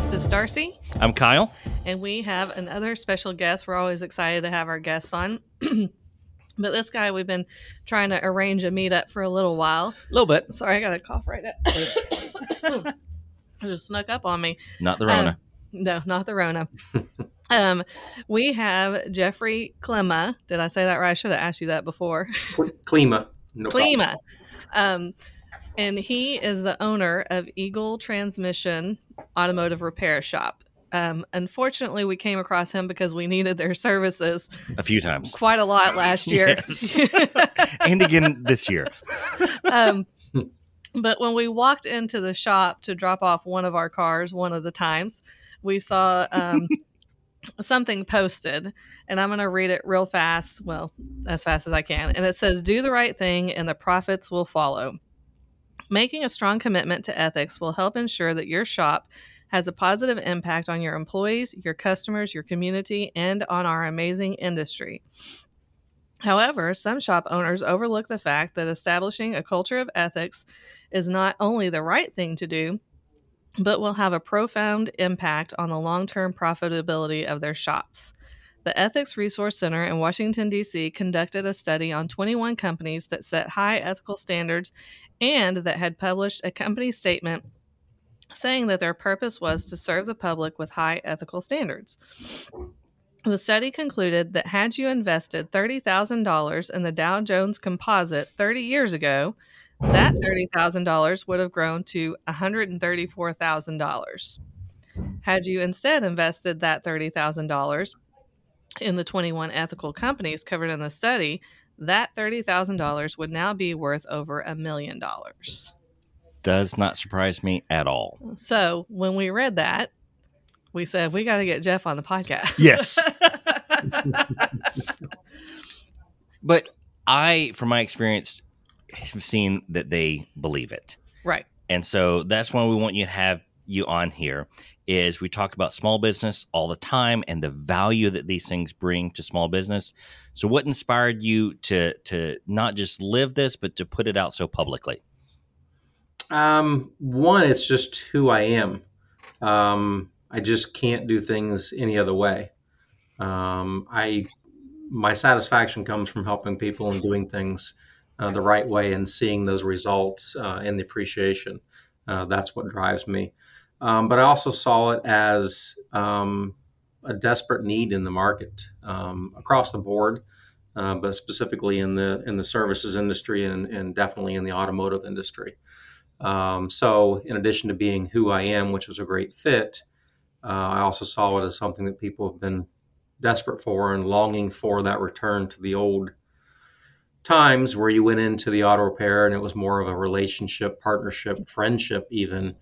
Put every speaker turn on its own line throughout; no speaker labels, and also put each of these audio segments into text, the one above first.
I'm your hostess, Darcy.
I'm Kyle.
And we have another special guest. We're always excited to have our guests on. but this guy, we've been trying to arrange a meetup for a little while.
A little bit.
Sorry, I got a cough right now. it just snuck up on me.
Not the Rona.
Um, no, not the Rona. um, we have Jeffrey Klima. Did I say that right? I should have asked you that before.
Klima. No problem.
Klima. Um, and he is the owner of Eagle Transmission Automotive Repair Shop. Um, unfortunately, we came across him because we needed their services
a few times.
quite a lot last year.
and again this year.
um, but when we walked into the shop to drop off one of our cars, one of the times, we saw um, something posted, and I'm going to read it real fast. Well, as fast as I can. And it says, Do the right thing, and the profits will follow. Making a strong commitment to ethics will help ensure that your shop has a positive impact on your employees, your customers, your community, and on our amazing industry. However, some shop owners overlook the fact that establishing a culture of ethics is not only the right thing to do, but will have a profound impact on the long term profitability of their shops. The Ethics Resource Center in Washington, D.C. conducted a study on 21 companies that set high ethical standards and that had published a company statement saying that their purpose was to serve the public with high ethical standards. The study concluded that had you invested $30,000 in the Dow Jones Composite 30 years ago, that $30,000 would have grown to $134,000. Had you instead invested that $30,000 in the 21 ethical companies covered in the study, that $30,000 would now be worth over a million dollars.
Does not surprise me at all.
So when we read that, we said we got to get Jeff on the podcast.
Yes. but I, from my experience, have seen that they believe it.
right.
And so that's why we want you to have you on here is we talk about small business all the time and the value that these things bring to small business. So what inspired you to to not just live this but to put it out so publicly?
Um, one, it's just who I am. Um, I just can't do things any other way. Um, I my satisfaction comes from helping people and doing things uh, the right way and seeing those results uh, and the appreciation. Uh, that's what drives me. Um, but I also saw it as um, a desperate need in the market um, across the board, uh, but specifically in the in the services industry and, and definitely in the automotive industry. Um, so, in addition to being who I am, which was a great fit, uh, I also saw it as something that people have been desperate for and longing for that return to the old times where you went into the auto repair and it was more of a relationship, partnership, friendship, even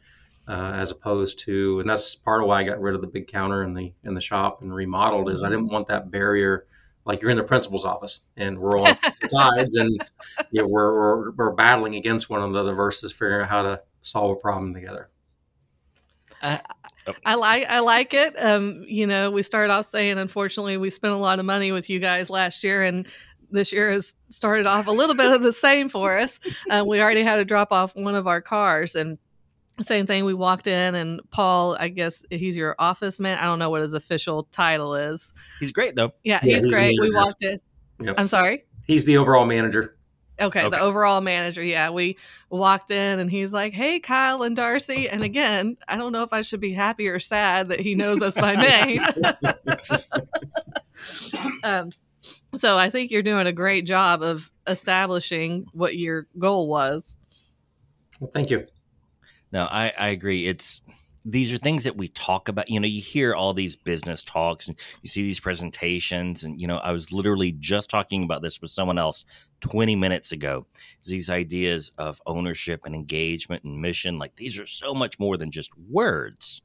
uh, as opposed to. And that's part of why I got rid of the big counter in the in the shop and remodeled. Is I didn't want that barrier. Like you're in the principal's office and we're on sides and you know, we're, we're we're battling against one another versus figuring out how to solve a problem together.
I like I like it. Um, you know, we started off saying unfortunately we spent a lot of money with you guys last year and this year has started off a little bit of the same for us. Uh, we already had to drop off one of our cars and same thing we walked in and Paul, I guess he's your office man. I don't know what his official title is.
He's great though.
Yeah,
Yeah,
he's
he's
great. We walked in.
Yep.
I'm sorry.
He's the overall manager.
Okay,
Okay.
the overall manager. Yeah, we walked in and he's like, "Hey, Kyle and Darcy." And again, I don't know if I should be happy or sad that he knows us by name. um, so I think you're doing a great job of establishing what your goal was.
Well, thank you.
No, I, I agree. It's these are things that we talk about. You know, you hear all these business talks and you see these presentations. And, you know, I was literally just talking about this with someone else 20 minutes ago. These ideas of ownership and engagement and mission, like these are so much more than just words.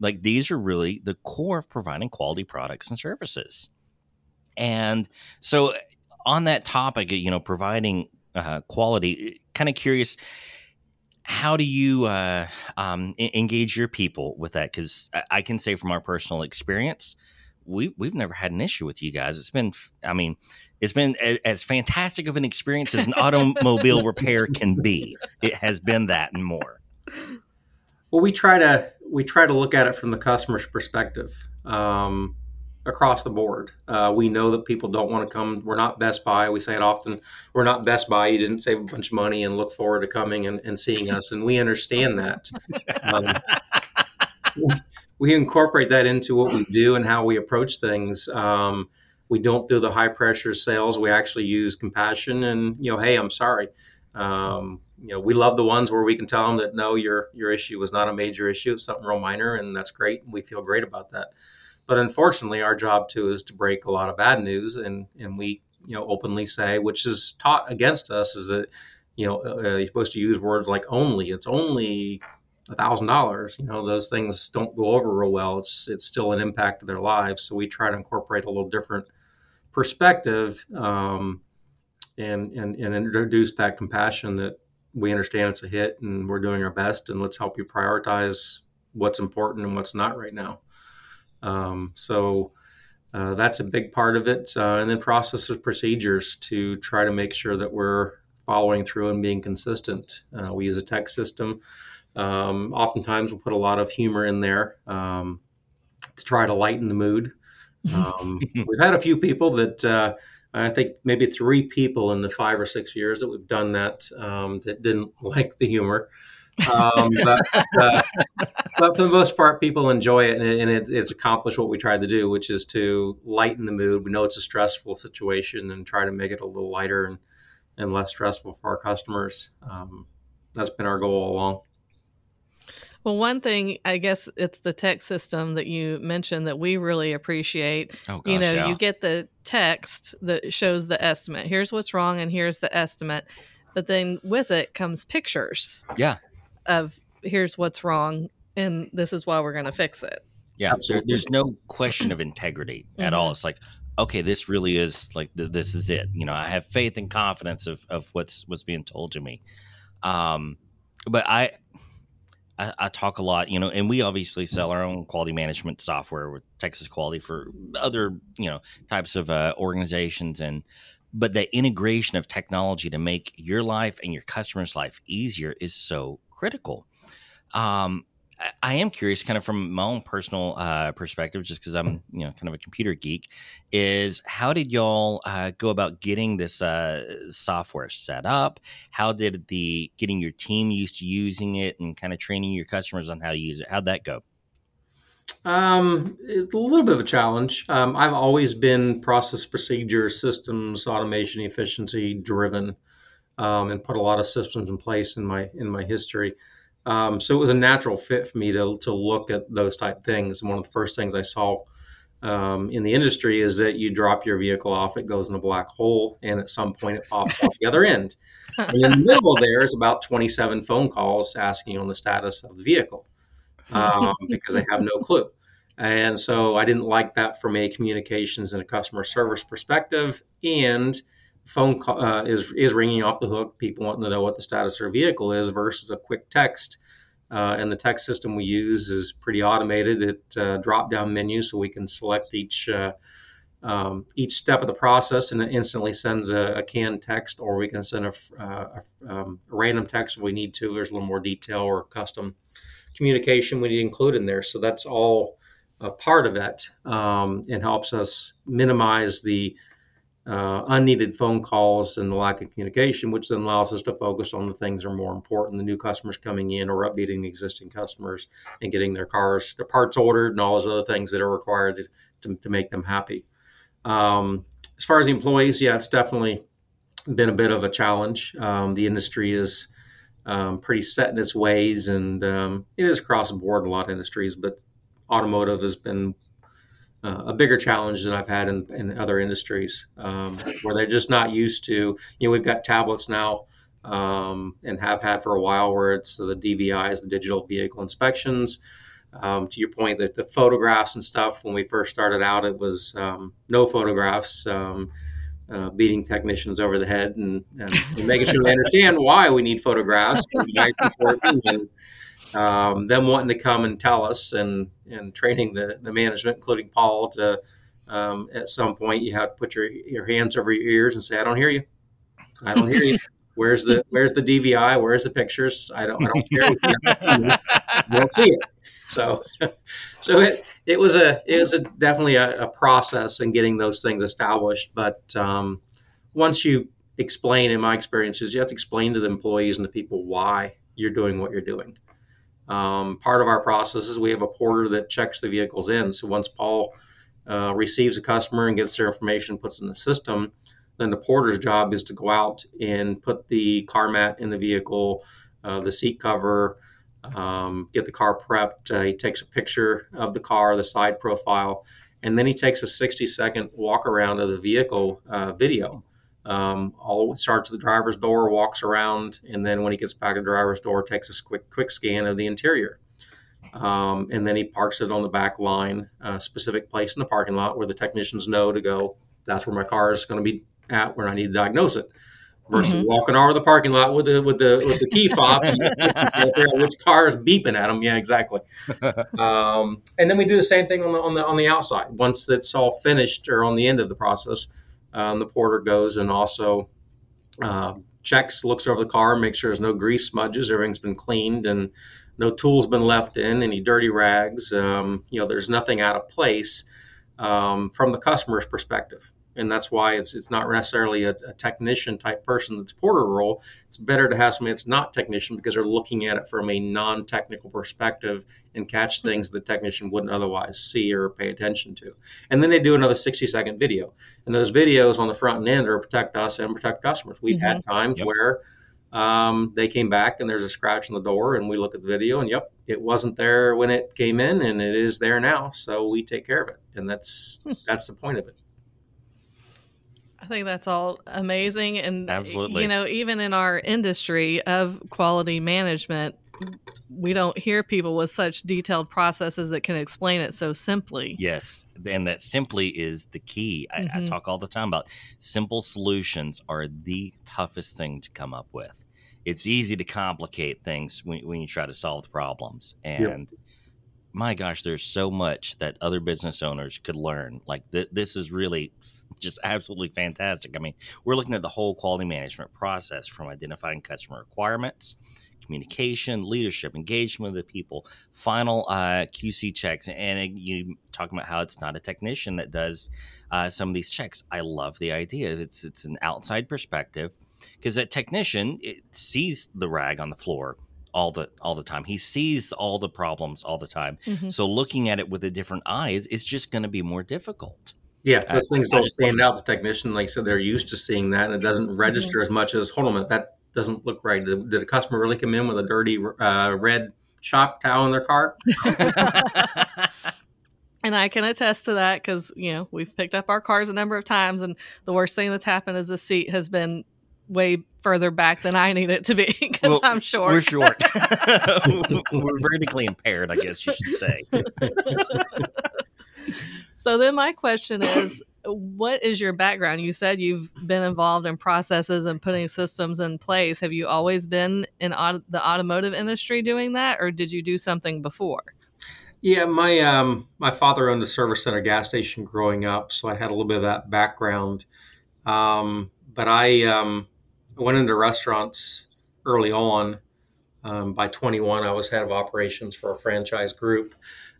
like these are really the core of providing quality products and services. And so, on that topic, you know, providing uh, quality, kind of curious how do you uh, um, engage your people with that? Because I can say from our personal experience, we we've never had an issue with you guys. It's been, I mean, it's been as fantastic of an experience as an automobile repair can be. It has been that and more.
Well, we try to we try to look at it from the customer's perspective um, across the board. Uh, we know that people don't want to come. We're not Best Buy. We say it often. We're not Best Buy. You didn't save a bunch of money and look forward to coming and, and seeing us, and we understand that. Um, we incorporate that into what we do and how we approach things. Um, we don't do the high pressure sales. We actually use compassion and you know, hey, I'm sorry. Um, you know, we love the ones where we can tell them that no, your your issue was not a major issue, it's something real minor, and that's great. We feel great about that. But unfortunately, our job too is to break a lot of bad news, and and we you know openly say, which is taught against us, is that you know uh, you're supposed to use words like only. It's only a thousand dollars. You know, those things don't go over real well. It's it's still an impact to their lives. So we try to incorporate a little different perspective um, and, and and introduce that compassion that we understand it's a hit and we're doing our best and let's help you prioritize what's important and what's not right now. Um, so uh, that's a big part of it. Uh, and then process of procedures to try to make sure that we're following through and being consistent. Uh, we use a text system. Um, oftentimes we'll put a lot of humor in there um, to try to lighten the mood. Um, we've had a few people that uh, I think maybe three people in the five or six years that we've done that um, that didn't like the humor. Um, but, uh, but, for the most part, people enjoy it, and, it, and it, it's accomplished what we tried to do, which is to lighten the mood. We know it's a stressful situation, and try to make it a little lighter and, and less stressful for our customers. Um, that's been our goal all along.
Well, one thing, I guess it's the text system that you mentioned that we really appreciate. Oh, gosh, you know, yeah. you get the text that shows the estimate. Here's what's wrong, and here's the estimate. But then with it comes pictures.
Yeah.
Of here's what's wrong, and this is why we're going to fix it.
Yeah. There, there's no question of integrity at mm-hmm. all. It's like, okay, this really is like this is it. You know, I have faith and confidence of of what's what's being told to me. Um, but I I, I, talk a lot, you know, and we obviously sell our own quality management software with Texas Quality for other, you know, types of uh, organizations, and but the integration of technology to make your life and your customer's life easier is so critical. Um, I am curious, kind of from my own personal uh, perspective, just because I'm, you know, kind of a computer geek, is how did y'all uh, go about getting this uh, software set up? How did the getting your team used to using it and kind of training your customers on how to use it? How'd that go?
Um, it's a little bit of a challenge. Um, I've always been process, procedure, systems, automation, efficiency driven, um, and put a lot of systems in place in my in my history. Um, so it was a natural fit for me to, to look at those type things. And one of the first things I saw um, in the industry is that you drop your vehicle off, it goes in a black hole, and at some point it pops off the other end. And in the middle there is about 27 phone calls asking on the status of the vehicle um, because they have no clue. And so I didn't like that from a communications and a customer service perspective. And phone call uh, is is ringing off the hook. People wanting to know what the status of their vehicle is versus a quick text. Uh, and the text system we use is pretty automated. It uh, drop down menu so we can select each uh, um, each step of the process, and it instantly sends a, a canned text, or we can send a, uh, a, um, a, random text if we need to. There's a little more detail or custom communication we need to include in there. So that's all a part of it, um, and helps us minimize the uh, unneeded phone calls and the lack of communication, which then allows us to focus on the things that are more important the new customers coming in or updating the existing customers and getting their cars, their parts ordered, and all those other things that are required to, to, to make them happy. Um, as far as the employees, yeah, it's definitely been a bit of a challenge. Um, the industry is um, pretty set in its ways, and um, it is across the board in a lot of industries, but automotive has been uh, a bigger challenge than I've had in, in other industries um, where they're just not used to. You know, we've got tablets now um, and have had for a while where it's the DVIs, the digital vehicle inspections. um, to your point that the photographs and stuff when we first started out it was um, no photographs um, uh, beating technicians over the head and, and, and, making sure they understand why we need photographs and why it's important and um, them wanting to come and tell us and and training the, the management including paul to um, at some point you have to put your, your hands over your ears and say i don't hear you. I don't hear you. Where's the where's the dvi where's the pictures? I don't i don't hear you i don't see it. So, so it, it was a it was a, definitely a, a, process in getting those things established. But um, once you explain, in my experiences, you have to explain to the employees and the people why you're doing what you're doing. Um, part of our process is we have a porter that checks the vehicles in. So once Paul uh, receives a customer and gets their information, puts in the system, then the porter's job is to go out and put the car mat in the vehicle, uh, the seat cover, um, get the car prepped. Uh, he takes a picture of the car, the side profile, and then he takes a 60 second walk around of the vehicle uh, video. Um, all starts at the driver's door, walks around, and then when he gets back to the driver's door, takes a quick quick scan of the interior. Um, and then he parks it on the back line, a specific place in the parking lot where the technicians know to go. That's where my car is going to be at when I need to diagnose it versus mm-hmm. walking over the parking lot with the with the with the key fob, which car is beeping at them. Yeah, exactly. Um, and then we do the same thing on the on the on the outside. Once it's all finished or on the end of the process, um, the porter goes and also uh, checks, looks over the car, makes sure there's no grease smudges, everything's been cleaned, and no tools been left in, any dirty rags. Um, you know, there's nothing out of place um, from the customer's perspective and that's why it's it's not necessarily a, a, technician type person that's porter role. It's better to have somebody that's not technician because they're looking at it from a non-technical perspective and catch hmm. things the technician wouldn't otherwise see or pay attention to. And then they do another 60 second video, and those videos on the front and end are protect us and protect customers. We've mm-hmm. had times yep. where um, they came back and there's a scratch on the door, and we look at the video, and yep, it wasn't there when it came in, and it is there now. So we take care of it, and that's hmm. that's the point of it.
I think that's all amazing. And,
absolutely,
you know, even in our industry of quality management, we don't hear people with such detailed processes that can explain it so simply.
Yes. And that simply is the key. I, mm-hmm. I talk all the time about simple solutions are the toughest thing to come up with. It's easy to complicate things when, when you try to solve the problems. And yep my gosh, there's so much that other business owners could learn. Like th- this is really just absolutely fantastic. I mean, we're looking at the whole quality management process from identifying customer requirements, communication, leadership, engagement of the people, final uh, QC checks, and you talking about how it's not a technician that does uh, some of these checks. I love the idea. It's it's an outside perspective because that technician sees the rag on the floor all the all the time. He sees all the problems all the time. Mm-hmm. So looking at it with a different eye is, is just going to be more difficult.
Yeah, those things don't stand out. The technician, like I said, they're used to seeing that, and it doesn't mm-hmm. register as much as hold on a minute, that doesn't look right. Did, did a customer really come in with a dirty uh, red shop towel in their car?
and I can attest to that because you know we've picked up our cars a number of times, and the worst thing that's happened is the seat has been way further back than I need it to be because well, I'm short.
We're short. we're vertically impaired, I guess you should say.
so then my question is what is your background? You said you've been involved in processes and putting systems in place. Have you always been in auto- the automotive industry doing that, or did you do something before?
Yeah, my um, my father owned a service center gas station growing up, so I had a little bit of that background. Um, but I um, went into restaurants early on. Um, by 21, I was head of operations for a franchise group.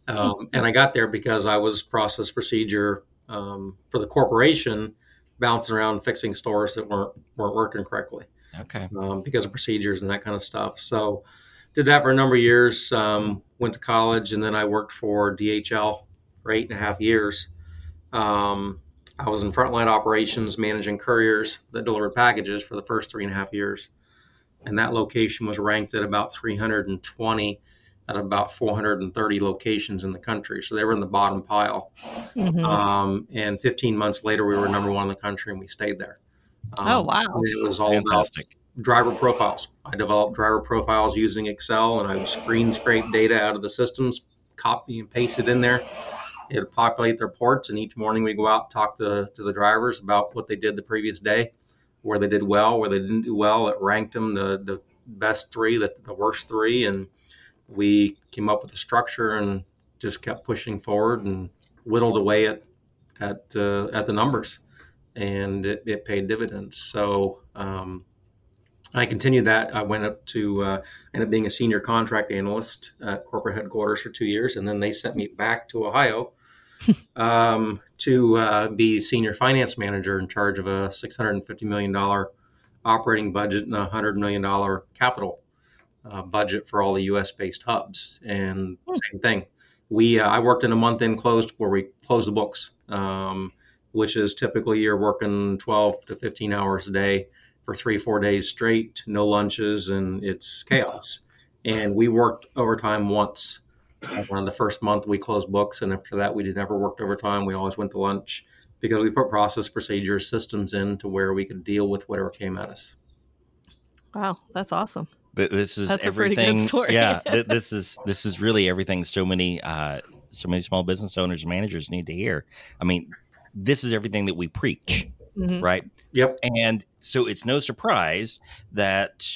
Um, and I got there because I was process procedure um, for the corporation, bouncing around fixing stores that weren't weren't working correctly.
Okay.
Um, because of procedures and that kind of stuff. So, did that for a number of years. Um, went to college, and then I worked for DHL for eight and a half years. Um, I was in frontline operations, managing couriers that delivered packages for the first three and a half years, and that location was ranked at about 320 at about 430 locations in the country. So they were in the bottom pile. Mm-hmm. Um, and 15 months later, we were number one in the country and we stayed there.
Um, oh, wow.
It was all Fantastic. about driver profiles. I developed driver profiles using Excel and I would screen scrape data out of the systems, copy and paste it in there. It'll populate their ports, and each morning we go out and talk to, to the drivers about what they did the previous day, where they did well, where they didn't do well. It ranked them the, the best three, the, the worst three, and we came up with a structure and just kept pushing forward and whittled away at at uh, at the numbers, and it, it paid dividends. So um, I continued that. I went up to uh, ended up being a senior contract analyst at corporate headquarters for two years, and then they sent me back to Ohio um, to uh, be senior finance manager in charge of a six hundred and fifty million dollar operating budget and a hundred million dollar capital uh, budget for all the U.S. based hubs. And same thing, we uh, I worked in a month end closed where we close the books, um, which is typically you're working twelve to fifteen hours a day for three, four days straight, no lunches, and it's chaos. And we worked overtime once. On the first month, we closed books, and after that, we did never worked overtime. We always went to lunch because we put process, procedures, systems in to where we could deal with whatever came at us.
Wow, that's awesome.
But this is
That's a pretty
everything.
good story.
yeah, th- this is this is really everything. So many uh, so many small business owners and managers need to hear. I mean, this is everything that we preach,
Mhm.
right?
Yep.
And so it's no surprise that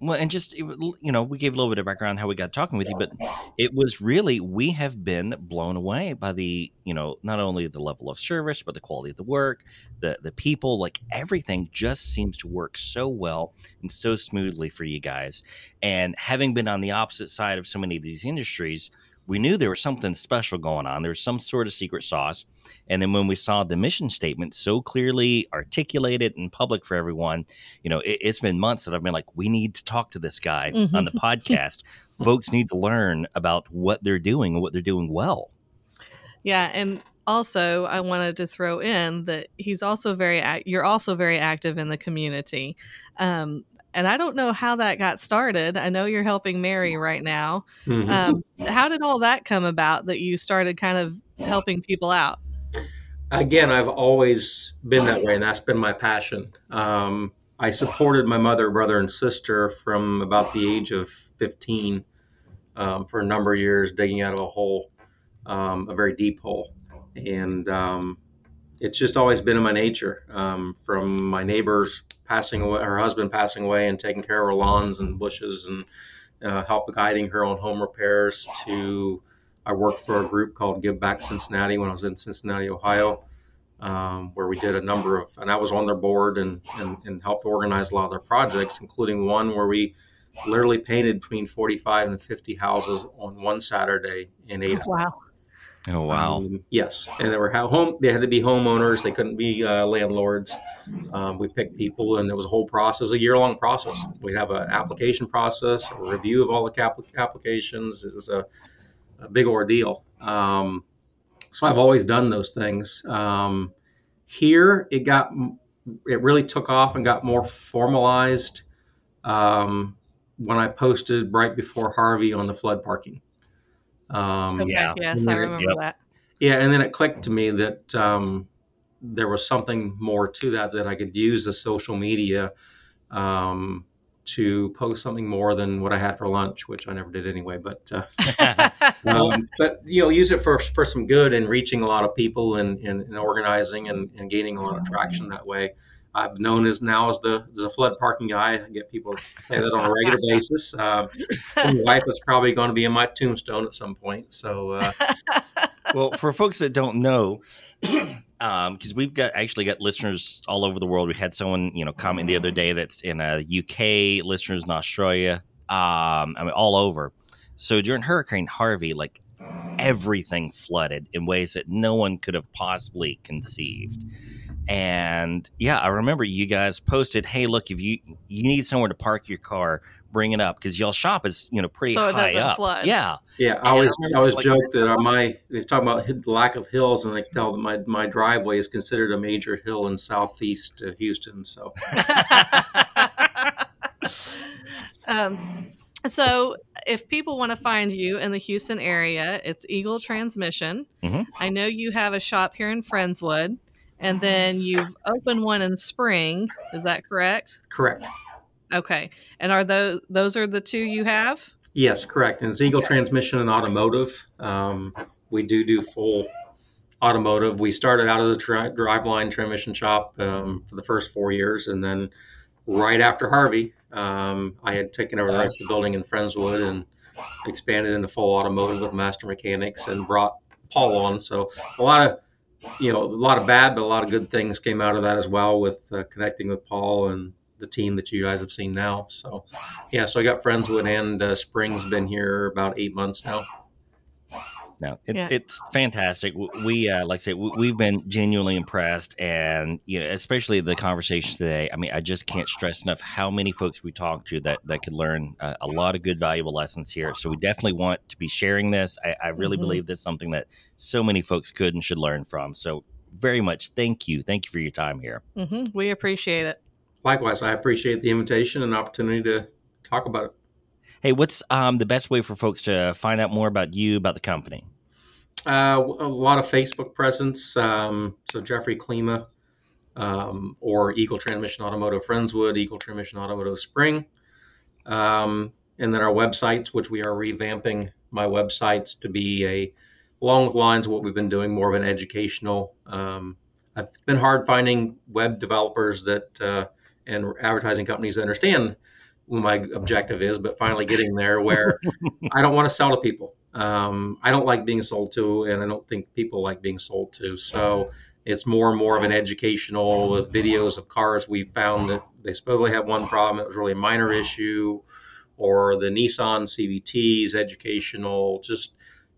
well, and just you know, we gave a little bit of background how we got talking with you, but it was really we have been blown away by the you know not only the level of service but the quality of the work, the the people, like everything just seems to work so well and so smoothly for you guys. And having been on the opposite side of so many of these industries, we knew there was something special going on. There was some sort of secret sauce. And then when we saw the mission statement so clearly articulated in public for everyone, you know, it, it's been months that I've been like, we need to talk to this guy
Mhm.
on the podcast. Folks need to learn about what they're doing and what they're doing well.
Yeah, and also I wanted to throw in that he's also very ac- you're also very active in the community. Um, and I don't know how that got started. I know you're helping Mary right now.
Mhm.
Um, how did all that come about that you started kind of helping people out?
again, I've always been that way, and that's been my passion. Um, I supported my mother, brother, and sister from about the age of 15 um, for a number of years, digging out of a hole, um, a very deep hole. And um, it's just always been in my nature um, from my neighbors passing away, her husband passing away, and taking care of her lawns and bushes and uh, help guiding her on home repairs to I worked for a group called Give Back Cincinnati when I was in Cincinnati, Ohio, um, where we did a number of, and I was on their board and, and, and helped organize a lot of their projects, including one where we literally painted between 45 and 50 houses on one Saturday in eight.
Wow.
Oh, wow.
Um, yes, and they were ho- home. They had to be homeowners. They couldn't be uh, landlords. Um, we picked people, and it was a whole process, a year long process. We'd have an application process, a review of all the cap- applications. It was a, a big ordeal. Um, so I've always done those things. Um, here, it got it really took off and got more formalized um, when I posted right before Harvey on the flood parking. Um,
Okay,
Yeah.
Yes, I
Yep.
remember that.
yeah, and then it clicked to me that um, there was something more to that that I could use the social media um, to post something more than what I had for lunch, which I never did anyway. But uh, um, but you know, use it for for some good and reaching a lot of people and, and, and organizing and, and gaining a lot of traction that way. I'm known as now as the as the flood parking guy. I get people say that on a regular basis. Uh, my wife is probably going to be in my tombstone at some point. So. Uh,
well, for folks that don't know, because we've got actually got listeners all over the world. We had someone you know comment the other day that's in uh, UK, listeners in Australia, um, I mean all over. So during Hurricane Harvey, like everything flooded in ways that no one could have possibly conceived. And yeah, I remember you guys posted, "Hey, look, if you you need somewhere to park your car, bring it up because y'all shop is you know pretty
So it
high up."
flood.
Yeah,
Yeah, I always
I
I always
like,
joke that
that's
on my they talk about the lack of hills, and I tell that my my driveway is considered a major hill in southeast uh, Houston. So
um, so if people want to find you in the Houston area, it's Eagle Transmission.
Mhm.
I know you have a shop here in Friendswood, and then you've opened one in Spring. Is that correct?
correct.
Okay. And are those those are the two you have?
Yes, correct. And it's Eagle Transmission and Automotive. Um, we do do full automotive. We started out as a tri- driveline transmission shop um, for the first four years, and then right after Harvey, um, I had taken over the rest of the building in Friendswood and expanded into full automotive with master mechanics and brought Paul on. So a lot of you know a lot of bad, but a lot of good things came out of that as well with uh, connecting with Paul and the team that you guys have seen now. So yeah, so I got Friendswood and uh, Springs been here about eight months now.
No, it,
Yeah.
it's fantastic. We, uh, like I said, w- we've been genuinely impressed, and you know, especially the conversation today. I mean, I just can't stress enough how many folks we talked to that that could learn uh, a lot of good, valuable lessons here. So we definitely want to be sharing this. I, I really
Mhm.
believe this is something that so many folks could and should learn from. So very much, thank you, thank you for your time here.
hmm We appreciate it.
Likewise, I appreciate the invitation and opportunity to talk about it.
Hey, what's um, the best way for folks to find out more about you, about the company?
Uh, a lot of Facebook presence. Um, so Jeffrey Klima um, or Eagle Transmission Automotive Friendswood, Eagle Transmission Automotive Spring. Um, and then our websites, which we are revamping my websites to be a along with lines of what we've been doing, more of an educational. Um, it's been hard finding web developers that uh, and advertising companies that understand what my objective is, but finally getting there where I don't want to sell to people. Um, I don't like being sold to, and I don't think people like being sold to. So it's more and more of an educational with videos of cars. We found that they supposedly have one problem. It was really a minor issue, or the Nissan CVTs, educational, just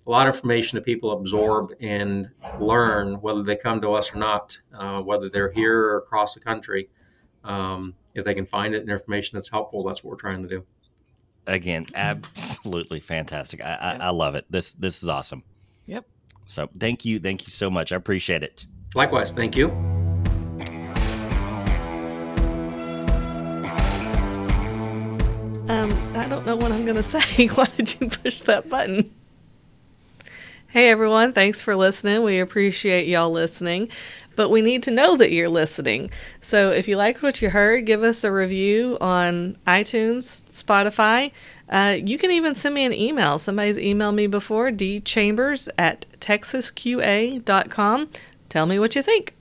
a lot of information that people absorb and learn, whether they come to us or not, uh, whether they're here or across the country. Um, if they can find it and information that's helpful, that's what we're trying to do.
Again, absolutely fantastic. I, I, I love it. This this is awesome.
Yep.
So thank you, thank you so much. I appreciate it.
Likewise, thank you.
Um, I don't know what I'm going to say. Why did you push that button? Hey everyone, thanks for listening. We appreciate y'all listening, but we need to know that you're listening. So if you like what you heard, give us a review on iTunes, Spotify. Uh, you can even send me an email. Somebody's emailed me before, dchambers at texasqa.com. Tell me what you think.